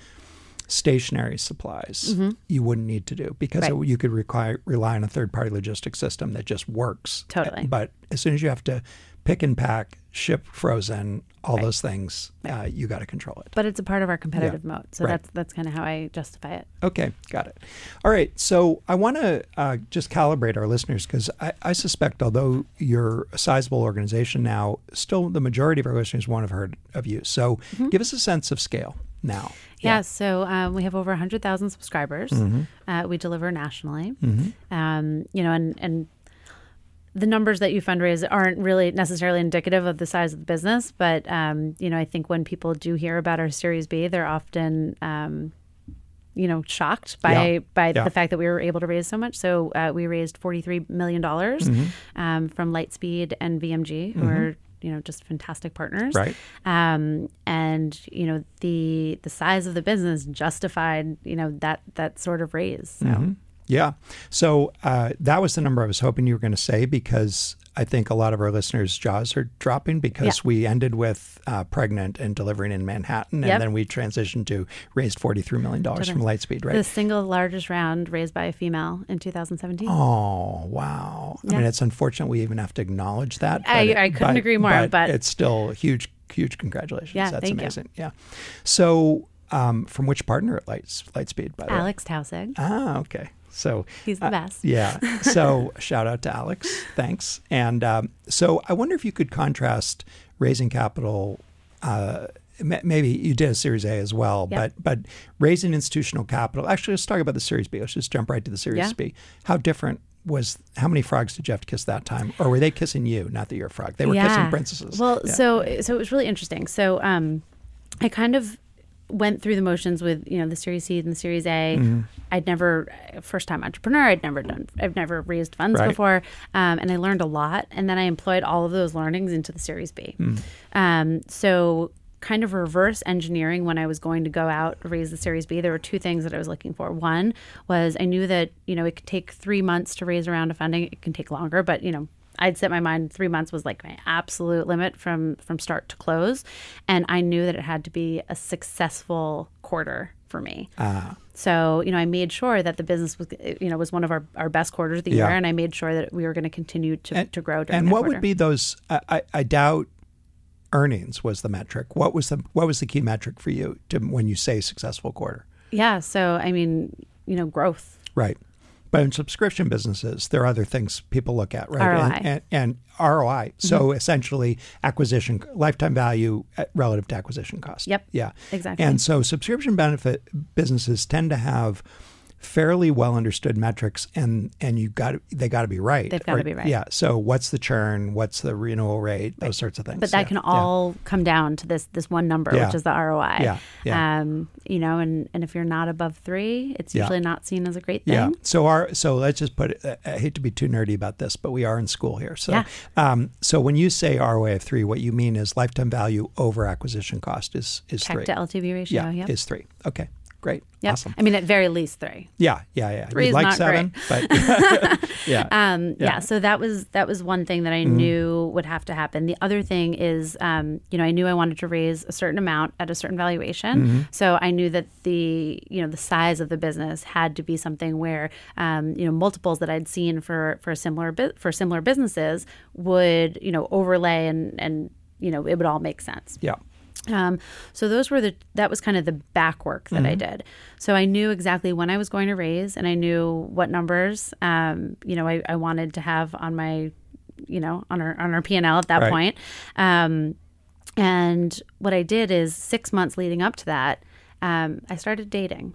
stationary supplies mm-hmm. you wouldn't need to do because right. it, you could require, rely on a third party logistics system that just works. Totally. But as soon as you have to pick and pack, ship frozen, all right. those things, right. uh, you got to control it. But it's a part of our competitive yeah. moat. So that's that's kind of how I justify it. Okay, got it. All right. So I want to uh, just calibrate our listeners because I, I, suspect, although you're a sizable organization now, still the majority of our listeners won't have heard of you. So mm-hmm. give us a sense of scale now. Yeah, yeah. so um, we have over 100,000 subscribers. Mm-hmm. Uh, we deliver nationally. Mm-hmm. Um, you know, and, and the numbers that you fundraise aren't really necessarily indicative of the size of the business, but um, you know, I think when people do hear about our Series B, they're often um, you know shocked by yeah. by yeah. the fact that we were able to raise so much. So uh, we raised forty three million dollars mm-hmm. um, from Lightspeed and VMG, who mm-hmm. are you know just fantastic partners right um, and you know the the size of the business justified you know that that sort of raise so. mm-hmm. yeah so uh, that was the number i was hoping you were going to say because I think a lot of our listeners' jaws are dropping because yeah. we ended with uh, pregnant and delivering in Manhattan, and then we transitioned to raised $43 million from Lightspeed, right? The single largest round raised by a female in 2017. Oh, wow. Yeah. I mean, it's unfortunate we even have to acknowledge that. I, I, couldn't but, agree more, but, but, it's still huge, huge congratulations. Yeah, That's amazing. You. Yeah. So, um, from which partner at Lights, Lightspeed, by the Alex way? Alex Taussig. Ah, okay. So he's the uh, best. yeah. So shout out to Alex. Thanks. And um, so I wonder if you could contrast raising capital. Uh, maybe you did a Series A as well, yep. but but raising institutional capital. Actually, let's talk about the Series B. Let's just jump right to the Series yeah. B. How different was how many frogs did you have to kiss that time, or were they kissing you? Not that you're a frog; they were yeah. kissing princesses. Well, yeah. so so it was really interesting. So um, I kind of went through the motions with you know the Series C and the Series A. Mm-hmm. I'd never first time entrepreneur. I'd never done. I've never raised funds right. before, um, and I learned a lot. And then I employed all of those learnings into the Series B. Mm. Um, so kind of reverse engineering when I was going to go out raise the Series B. There were two things that I was looking for. One was I knew that you know it could take three months to raise a round of funding. It can take longer, but you know I'd set my mind three months was like my absolute limit from from start to close, and I knew that it had to be a successful quarter for me. Uh, so you know, I made sure that the business was you know was one of our, our best quarters of the yeah. year, and I made sure that we were going to continue to to grow. and what quarter. would be those? I, I doubt earnings was the metric. What was the what was the key metric for you to when you say successful quarter? Yeah. So I mean, you know, growth. Right But in subscription businesses, there are other things people look at, right? ROI. And, and, and ROI. So essentially, acquisition lifetime value uh, relative to acquisition cost. Yep. Yeah. Exactly. And so subscription benefit businesses tend to have fairly well understood metrics and and you got they got to be right They've gotta be right. yeah so what's the churn what's the renewal rate those sorts of things but that Yeah. can Yeah. all come down to this this one number, Yeah. which is the ROI. Yeah. Yeah. Um, you know, and and if you're not above three, it's Yeah. usually not seen as a great thing. Yeah. So our so let's just put it. I hate to be too nerdy about this, but we are in school here. So, Yeah. um, so when you say roi of three, what you mean is lifetime value over acquisition cost is is Check three. to LTV ratio. yeah, Yep. is three. Okay, great, Yep. awesome. I mean, at very least three. Yeah, yeah, yeah. Three We'd is like not seven, but yeah, Um, yeah. Yeah. Mm-hmm. So that was that was one thing that I knew would have to happen. The other thing is, um, you know, I knew I wanted to raise a certain amount at a certain valuation. Mm-hmm. So I knew that the you know the size of the business had to be something where um, you know multiples that I'd seen for for similar bu- for similar businesses would you know overlay and and you know it would all make sense. yeah. Um, so those were the that was kind of the back work that I did. So I knew exactly when I was going to raise, and I knew what numbers um, you know I, I wanted to have on my you know on our on our P and L at that Right. point. Um, and what I did is six months leading up to that, um, I started dating.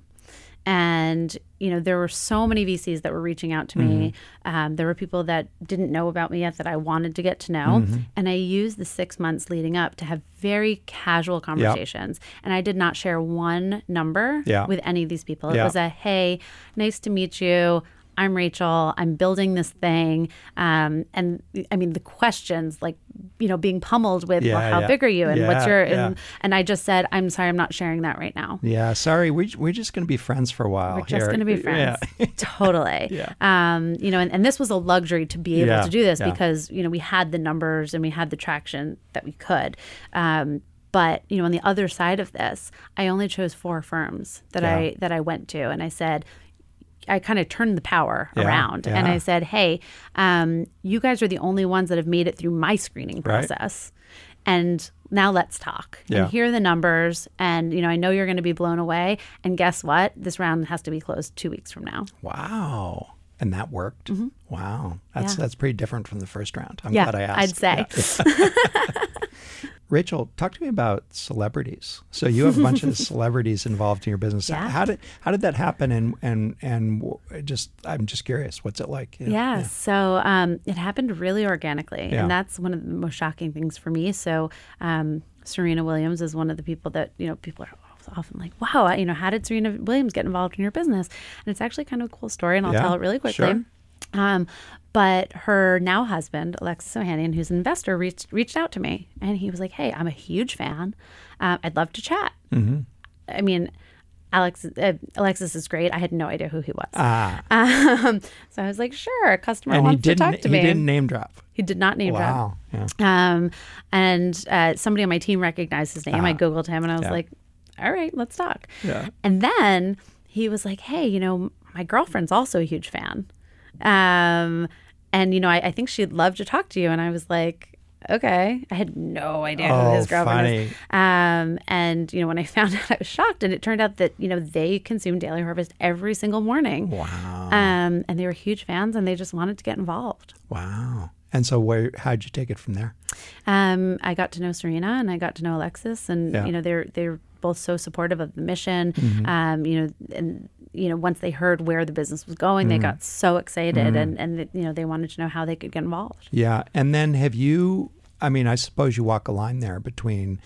And, you know, there were so many VCs that were reaching out to me. Um, there were people that didn't know about me yet that I wanted to get to know. And I used the six months leading up to have very casual conversations. And I did not share one number with any of these people. It was a, hey, nice to meet you. I'm Rachel. I'm building this thing. Um, and I mean, the questions like, you know, being pummeled with, well, how yeah. big are you? And what's your, yeah. and, and I just said, I'm sorry, I'm not sharing that right now. Yeah, sorry, we, we're just going to be friends for a while. We're just going to be friends. Yeah. totally. Yeah. Um, you know, and, and this was a luxury to be able Yeah, to do this yeah. because, you know, we had the numbers and we had the traction that we could. Um, but you know, on the other side of this, I only chose four firms that Yeah. I that I went to, and I said, I kind of turned the power Yeah, around, and. I said, "Hey, um, you guys are the only ones that have made it through my screening Right. process, and now let's talk. Yeah. And here are the numbers, and you know, I know you're going to be blown away. And guess what? This round has to be closed two weeks from now. Wow. And that worked. Wow. That's Mm-hmm. Yeah. that's pretty different from the first round. I'm yeah, glad I asked. I'd say. Yeah. Rachel, talk to me about celebrities. So you have a bunch of celebrities involved in your business. Yeah. How did how did that happen? And and and just I'm just curious. What's it like? Yeah, so um, it happened really organically, Yeah. and that's one of the most shocking things for me. So um, Serena Williams is one of the people that you know people are often like, "Wow, you know, how did Serena Williams get involved in your business?" And it's actually kind of a cool story, and I'll Yeah, tell it really quickly. sure. Um, but her now husband, Alexis Ohanian, who's an investor, reached reached out to me, and he was like, "Hey, I'm a huge fan. Um, I'd love to chat." Mm-hmm. I mean. Alex, uh, Alexis is great. I had no idea who he was. Ah, Um, so I was like, sure, a customer and he wants to didn't talk to he me. didn't name drop. He did not name drop. Wow. Yeah. Um, and uh, somebody on my team recognized his name. I Googled him and I was Ah. Yeah. like, all right, let's talk. Yeah. And then he was like, hey, you know, my girlfriend's also a huge fan. Um, and, you know, I, I think she'd love to talk to you. And I was like, okay. I had no idea who Oh, his girlfriend funny. is. Um, and, you know, when I found out, I was shocked. And it turned out that, you know, they consume Daily Harvest every single morning. Wow. Um, and they were huge fans and they just wanted to get involved. Wow. And so where how'd you take it from there? Um, I got to know Serena and I got to know Alexis, and Yeah. you know they're they're both so supportive of the mission. Mm-hmm. Um, you know, and you know once they heard where the business was going, they Mm-hmm. got so excited, and and you know they wanted to know how they could get involved. Yeah. And then have you, I mean, I suppose you walk a line there between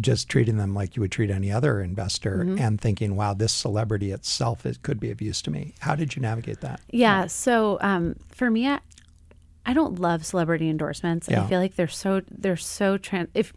just treating them like you would treat any other investor Mm-hmm. and thinking, wow, this celebrity itself it could be of use to me. How did you navigate that? Yeah. So um, for me, I, I don't love celebrity endorsements. Yeah. I feel like they're so they're so trans if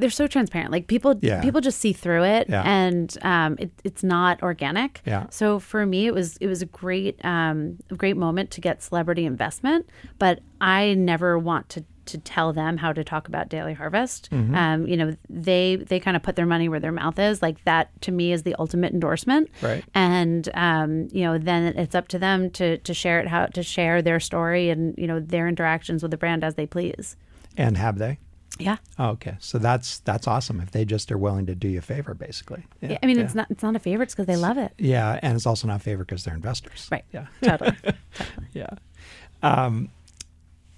they're so transparent. Like people Yeah. people just see through it, Yeah. and um, it, it's not organic. Yeah. So for me, it was it was a great um, a great moment to get celebrity investment, but I never want to. To tell them how to talk about Daily Harvest, Mm-hmm. um, you know, they they kind of put their money where their mouth is. Like that, to me, is the ultimate endorsement Right. and um, you know then it's up to them to to share it how to share their story and you know their interactions with the brand as they please And have they? Yeah. Oh, okay. So that's that's awesome. If they just are willing to do you a favor, basically. Yeah, I mean, it's not it's not a favorite because they love it. Yeah, and it's also not a favor because they're investors. Right. Yeah. Totally. totally. Yeah. Um,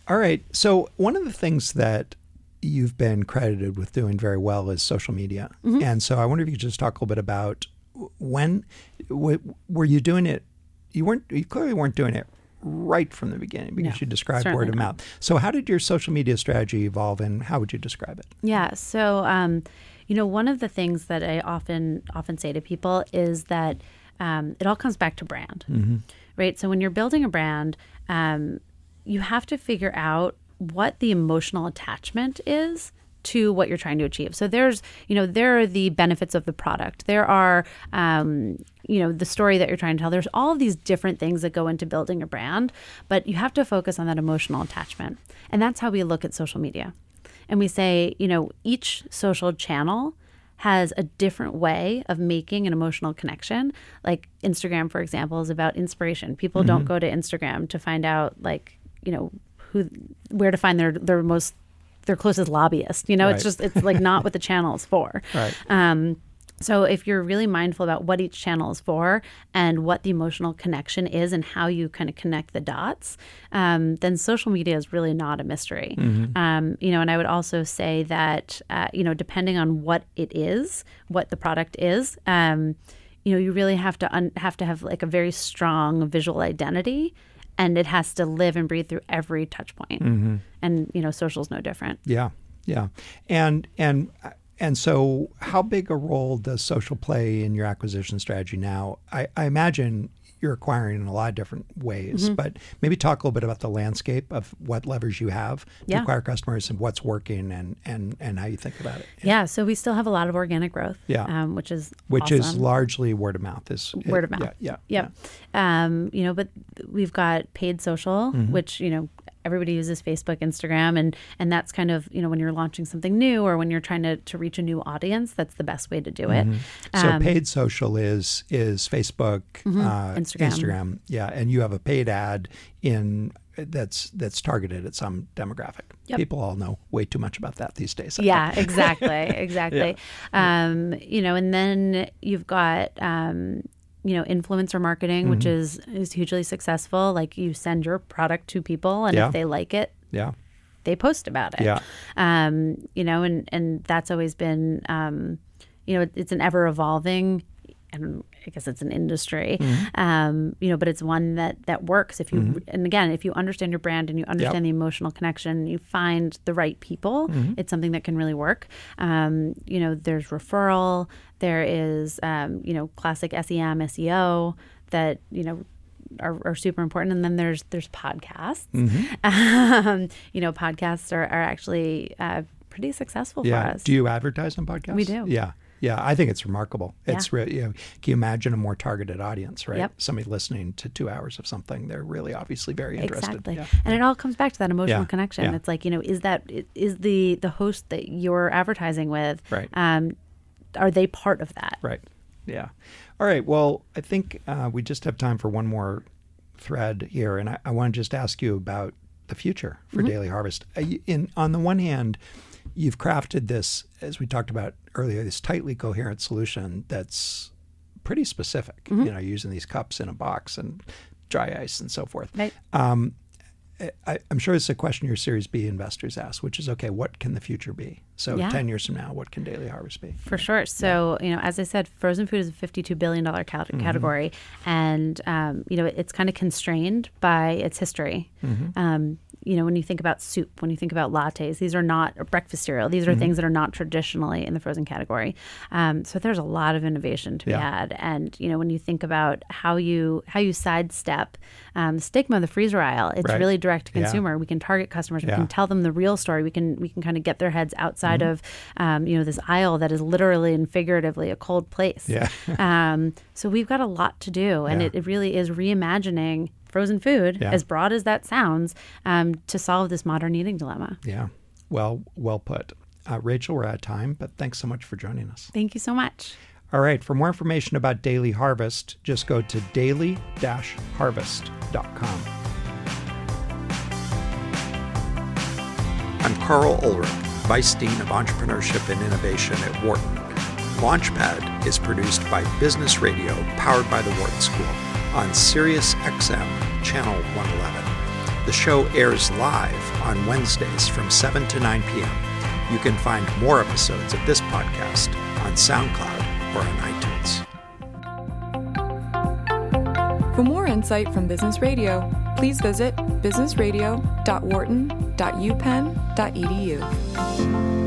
all right. So one of the things that you've been credited with doing very well is social media, Mm-hmm. and so I wonder if you could just talk a little bit about when w- were you doing it? You weren't. You clearly weren't doing it right from the beginning because No, you described word of not. mouth. So how did your social media strategy evolve, and how would you describe it? Yeah. So, um, you know, one of the things that I often often say to people is that um, it all comes back to brand, right? So when you're building a brand, um, you have to figure out what the emotional attachment is to what you're trying to achieve. So there's, you know, there are the benefits of the product. There are, um, you know, the story that you're trying to tell. There's all of these different things that go into building a brand, but you have to focus on that emotional attachment. And that's how we look at social media and we say, you know, each social channel has a different way of making an emotional connection. Like Instagram, for example, is about inspiration. People don't go to Instagram to find out, like, you know, who, where to find their their most their closest lobbyist. You know, Right. it's just it's like not what the channel is for. Right. Um, so if you're really mindful about what each channel is for and what the emotional connection is and how you kind of connect the dots, um, then social media is really not a mystery. Um, you know, and I would also say that uh, you know, depending on what it is, what the product is, um, you know, you really have to un- have to have like a very strong visual identity. And it has to live and breathe through every touch point. Mm-hmm. And, you know, social's no different. Yeah, yeah, and and and so, how big a role does social play in your acquisition strategy now? I, I imagine you're acquiring in a lot of different ways, Mm-hmm. but maybe talk a little bit about the landscape of what levers you have to Yeah. acquire customers and what's working and and and how you think about it. Yeah, so we still have a lot of organic growth. Yeah. um, which is Which is largely word of mouth. Is word of mouth. Yeah, yeah, Yep. Um, you know, but we've got paid social, Mm-hmm. which you know everybody uses Facebook, Instagram, and and that's kind of you know when you're launching something new or when you're trying to to reach a new audience, that's the best way to do it. So Um, paid social is is Facebook, uh, Mm-hmm. Instagram. Instagram, yeah, and you have a paid ad in that's that's targeted at some demographic. Yep. People all know way too much about that these days. I Yeah, exactly, exactly. Um, you know, and then you've got um, you know influencer marketing, which Mm-hmm. is is hugely successful. Like you send your product to people, and Yeah. if they like it, yeah, they post about it. Yeah. Um, you know, and and that's always been um, you know, it's an ever evolving and I guess it's an industry. Mm-hmm. Um, you know, but it's one that that works if you and again, if you understand your brand and you understand the emotional connection, you find the right people, Mm-hmm. it's something that can really work. Um, you know, there's referral, there is um, you know, classic SEM, SEO that, you know, are, are super important. And then there's there's podcasts. Um, you know, podcasts are, are actually uh, pretty successful for us. Do you advertise on podcasts? We do. Yeah. Yeah, I think it's remarkable. It's Yeah. really, you know, can you imagine a more targeted audience, right? Yep. Somebody listening to two hours of something, they're really obviously very interested. Exactly, Yeah. and it all comes back to that emotional Yeah, connection. yeah. It's like you know, is that is the the host that you're advertising with, Right. Um, are they part of that? Right. Yeah. All right. Well, I think uh, we just have time for one more thread here, and I, I want to just ask you about the future for Mm-hmm. Daily Harvest. Uh, In on the one hand, you've crafted this, as we talked about earlier, this tightly coherent solution that's pretty specific. Mm-hmm. You know, using these cups in a box and dry ice and so forth. Right. I, I'm sure it's a question your Series B investors ask, which is okay, what can the future be? So Yeah. 10 years from now, what can Daily Harvest be? For sure. So, you know, as I said, frozen food is a $52 billion Mm-hmm. category. And, um, you know, it's kind of constrained by its history. Mm-hmm. Um, you know, when you think about soup, when you think about lattes, these are not breakfast cereal. These Mm-hmm. are things that are not traditionally in the frozen category. Um, so there's a lot of innovation to be Yeah. had. And you know, when you think about how you how you sidestep um, stigma of the freezer aisle, it's Right. really direct to Yeah. consumer. We can target customers. We Yeah. Mm-hmm. can tell them the real story. We can we can kind of get their heads outside of um, you know this aisle that is literally and figuratively a cold place. Yeah. um, so we've got a lot to do, and Yeah. it, it really is reimagining frozen food, Yeah. as broad as that sounds, um, to solve this modern eating dilemma. Yeah. Well, well put. Uh, Rachel, we're out of time, but thanks so much for joining us. Thank you so much. All right. For more information about Daily Harvest, just go to daily-harvest.com. I'm Karl Ulrich. Vice Dean of Entrepreneurship and Innovation at Wharton. Launchpad is produced by Business Radio, powered by the Wharton School, on Sirius XM, Channel 111. The show airs live on Wednesdays from 7 to 9 p.m. You can find more episodes of this podcast on SoundCloud or on iTunes. For more insight from Business Radio, please visit businessradio.wharton.upenn.edu.